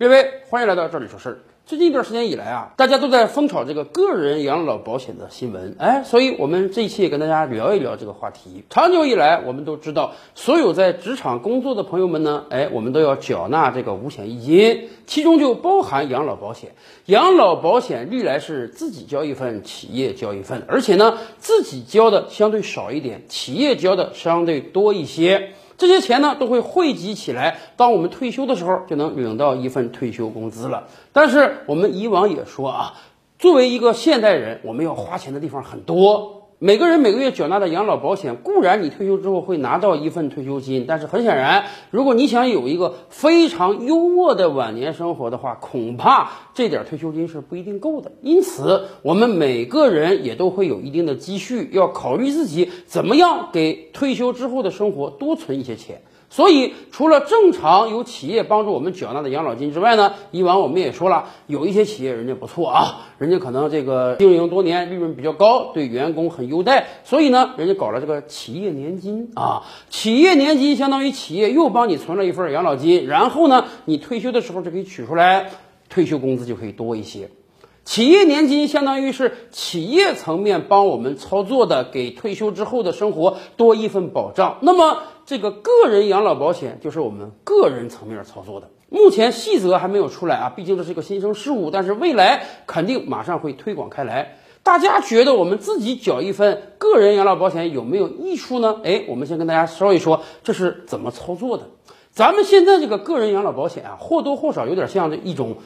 各位，欢迎来到这里说事儿。最近一段时间以来啊，大家都在疯炒这个个人养老保险的新闻，哎，所以我们这一期也跟大家聊一聊这个话题。长久以来，我们都知道，所有在职场工作的朋友们呢，哎，我们都要缴纳这个五险一金，其中就包含养老保险。养老保险历来是自己交一份，企业交一份，而且呢，自己交的相对少一点，企业交的相对多一些。这些钱呢都会汇集起来，当我们退休的时候就能领到一份退休工资了。但是我们以往也说啊，作为一个现代人，我们要花钱的地方很多。每个人每个月缴纳的养老保险，固然你退休之后会拿到一份退休金，但是很显然，如果你想有一个非常优渥的晚年生活的话，恐怕这点退休金是不一定够的。因此，我们每个人也都会有一定的积蓄，要考虑自己怎么样给退休之后的生活多存一些钱。所以，除了正常有企业帮助我们缴纳的养老金之外呢，以往我们也说了，有一些企业人家不错啊，人家可能这个经营多年，利润比较高，对员工很优待，所以呢，人家搞了这个企业年金啊，企业年金相当于企业又帮你存了一份养老金，然后呢，你退休的时候就可以取出来，退休工资就可以多一些。企业年金相当于是企业层面帮我们操作的，给退休之后的生活多一份保障。那么，这个个人养老保险就是我们个人层面操作的。目前细则还没有出来啊，毕竟这是一个新生事物，但是未来肯定马上会推广开来。大家觉得我们自己缴一份个人养老保险有没有益处呢？哎，我们先跟大家说一说这是怎么操作的。咱们现在这个个人养老保险啊，或多或少有点像这一种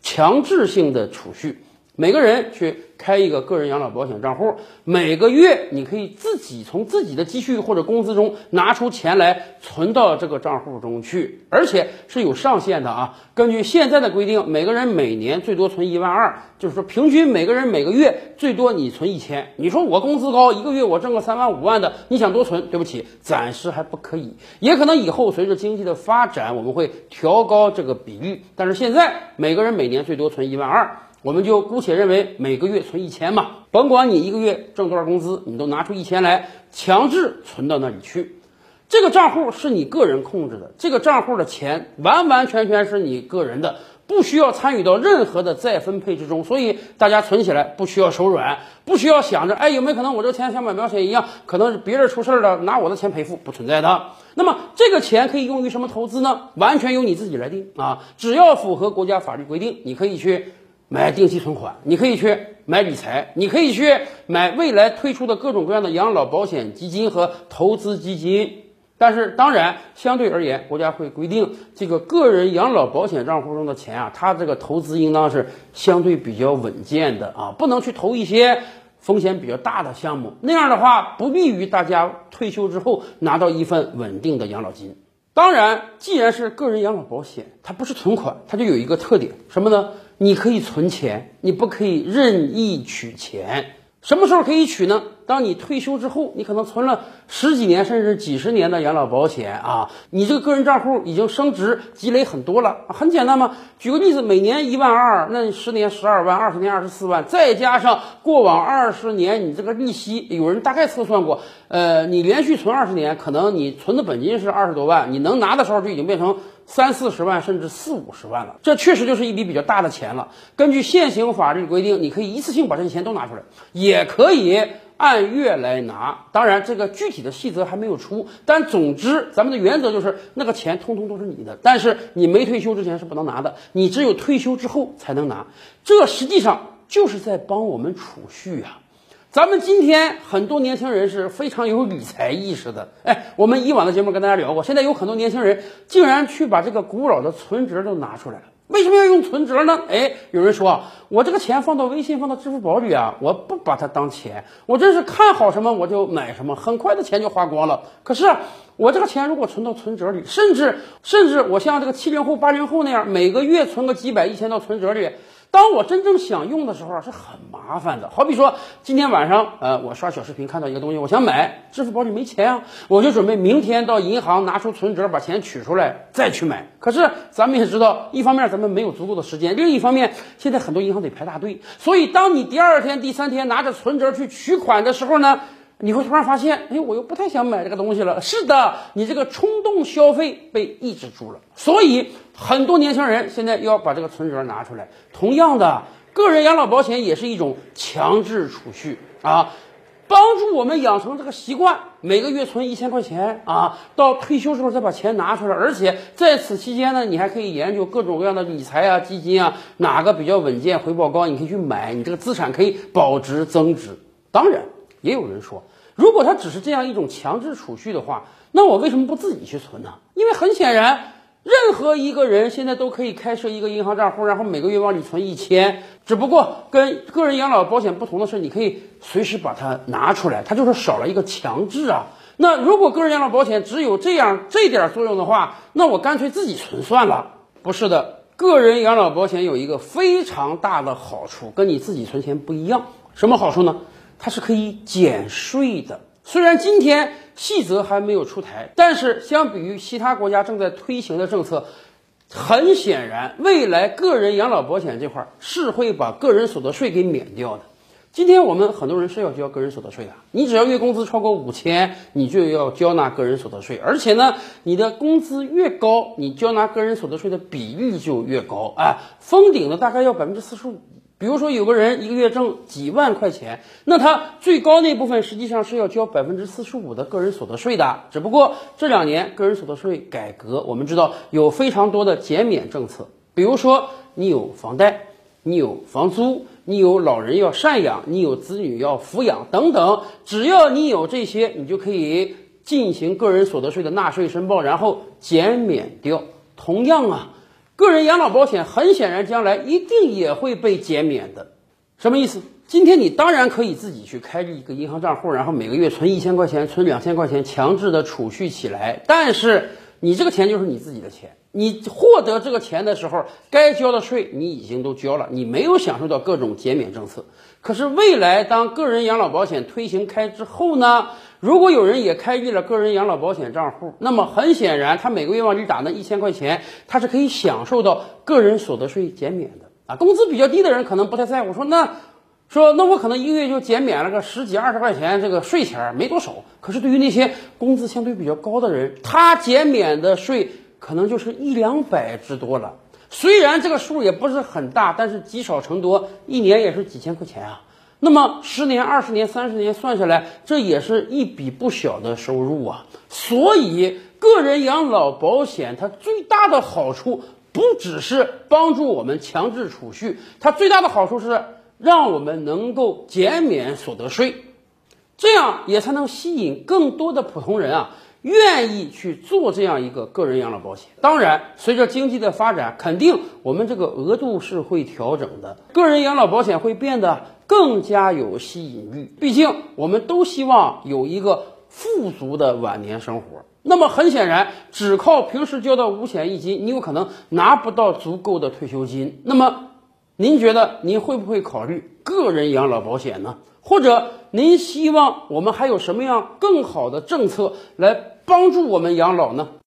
强制性的储蓄。每个人去开一个个人养老保险账户，每个月你可以自己从自己的积蓄或者工资中拿出钱来存到这个账户中去，而且是有上限的啊。根据现在的规定，每个人每年最多存一万二，就是说平均每个人每个月最多你存一千。你说我工资高，一个月我挣个三万五万的，你想多存？对不起，暂时还不可以，也可能以后随着经济的发展，我们会调高这个比率。但是现在每个人每年最多存一万二。我们就姑且认为每个月存一千嘛，甭管你一个月挣多少工资，你都拿出一千来，强制存到那里去。这个账户是你个人控制的，这个账户的钱完完全全是你个人的，不需要参与到任何的再分配之中。所以大家存起来不需要手软，不需要想着哎有没有可能我这个钱像买保险一样，可能是别人出事了拿我的钱赔付，不存在的。那么这个钱可以用于什么投资呢？完全由你自己来定啊，只要符合国家法律规定，你可以去。买定期存款，你可以去买理财，你可以去买未来推出的各种各样的养老保险基金和投资基金。但是，当然，相对而言，国家会规定这个个人养老保险账户中的钱啊，它这个投资应当是相对比较稳健的啊，不能去投一些风险比较大的项目。那样的话，不利于大家退休之后拿到一份稳定的养老金。当然，既然是个人养老保险，它不是存款，它就有一个特点，什么呢？你可以存钱，你不可以任意取钱。什么时候可以取呢？当你退休之后，你可能存了十几年甚至几十年的养老保险啊，你这个个人账户已经升值积累很多了。很简单嘛，举个例子，每年一万二，那十年十二万，二十年二十四万，再加上过往二十年你这个利息，有人大概测算过，呃，你连续存二十年，可能你存的本金是二十多万，你能拿的时候就已经变成三四十万甚至四五十万了。这确实就是一笔比较大的钱了。根据现行法律规定，你可以一次性把这些钱都拿出来，也可以。按月来拿，当然这个具体的细则还没有出，但总之咱们的原则就是那个钱通通都是你的，但是你没退休之前是不能拿的，你只有退休之后才能拿。这实际上就是在帮我们储蓄啊。咱们今天很多年轻人是非常有理财意识的，哎，我们以往的节目跟大家聊过，现在有很多年轻人竟然去把这个古老的存折都拿出来了。为什么要用存折呢？哎，有人说我这个钱放到微信、放到支付宝里啊，我不把它当钱，我真是看好什么我就买什么，很快的钱就花光了。可是我这个钱如果存到存折里，甚至甚至我像这个七零后、八零后那样，每个月存个几百、一千到存折里。当我真正想用的时候，是很麻烦的。好比说，今天晚上，呃，我刷小视频看到一个东西，我想买，支付宝里没钱啊，我就准备明天到银行拿出存折，把钱取出来再去买。可是咱们也知道，一方面咱们没有足够的时间，另一方面现在很多银行得排大队。所以，当你第二天、第三天拿着存折去取款的时候呢，你会突然发现，哎，我又不太想买这个东西了。是的，你这个冲动消费被抑制住了。所以很多年轻人现在要把这个存折拿出来。同样的，个人养老保险也是一种强制储蓄啊。帮助我们养成这个习惯，每个月存一千块钱啊，到退休时候再把钱拿出来，而且在此期间呢，你还可以研究各种各样的理财啊、基金啊，哪个比较稳健、回报高，你可以去买，你这个资产可以保值增值。当然，也有人说，如果它只是这样一种强制储蓄的话，那我为什么不自己去存呢？因为很显然。任何一个人现在都可以开设一个银行账户，然后每个月往里存一千。只不过跟个人养老保险不同的是，你可以随时把它拿出来，它就是少了一个强制啊。那如果个人养老保险只有这样这点作用的话，那我干脆自己存算了。不是的，个人养老保险有一个非常大的好处，跟你自己存钱不一样。什么好处呢？它是可以减税的。虽然今天细则还没有出台，但是相比于其他国家正在推行的政策，很显然，未来个人养老保险这块是会把个人所得税给免掉的。今天我们很多人是要交个人所得税的，你只要月工资超过五千，你就要交纳个人所得税，而且呢，你的工资越高，你交纳个人所得税的比例就越高，哎，封顶的大概要百分之四十五。比如说有个人一个月挣几万块钱，那他最高那部分实际上是要交百分之四十五的个人所得税的。只不过这两年个人所得税改革，我们知道有非常多的减免政策。比如说你有房贷，你有房租，你有老人要赡养，你有子女要抚养等等，只要你有这些，你就可以进行个人所得税的纳税申报，然后减免掉。同样啊。个人养老保险很显然将来一定也会被减免的，什么意思？今天你当然可以自己去开一个银行账户，然后每个月存一千块钱，存两千块钱，强制的储蓄起来。但是你这个钱就是你自己的钱，你获得这个钱的时候，该交的税你已经都交了，你没有享受到各种减免政策。可是未来当个人养老保险推行开之后呢？如果有人也开立了个人养老保险账户，那么很显然，他每个月往里打那一千块钱，他是可以享受到个人所得税减免的啊。工资比较低的人可能不太在乎，说那说那我可能一个月就减免了个十几二十块钱这个税钱，没多少。可是对于那些工资相对比较高的人，他减免的税可能就是一两百之多了。虽然这个数也不是很大，但是积少成多，一年也是几千块钱啊。那么十年、二十年、三十年算下来，这也是一笔不小的收入啊！所以，个人养老保险它最大的好处不只是帮助我们强制储蓄，它最大的好处是让我们能够减免所得税，这样也才能吸引更多的普通人啊。愿意去做这样一个个人养老保险，当然，随着经济的发展，肯定我们这个额度是会调整的，个人养老保险会变得更加有吸引力。毕竟，我们都希望有一个富足的晚年生活。那么，很显然，只靠平时交的五险一金，你有可能拿不到足够的退休金。那么，您觉得您会不会考虑个人养老保险呢？或者，您希望我们还有什么样更好的政策来？帮助我们养老呢？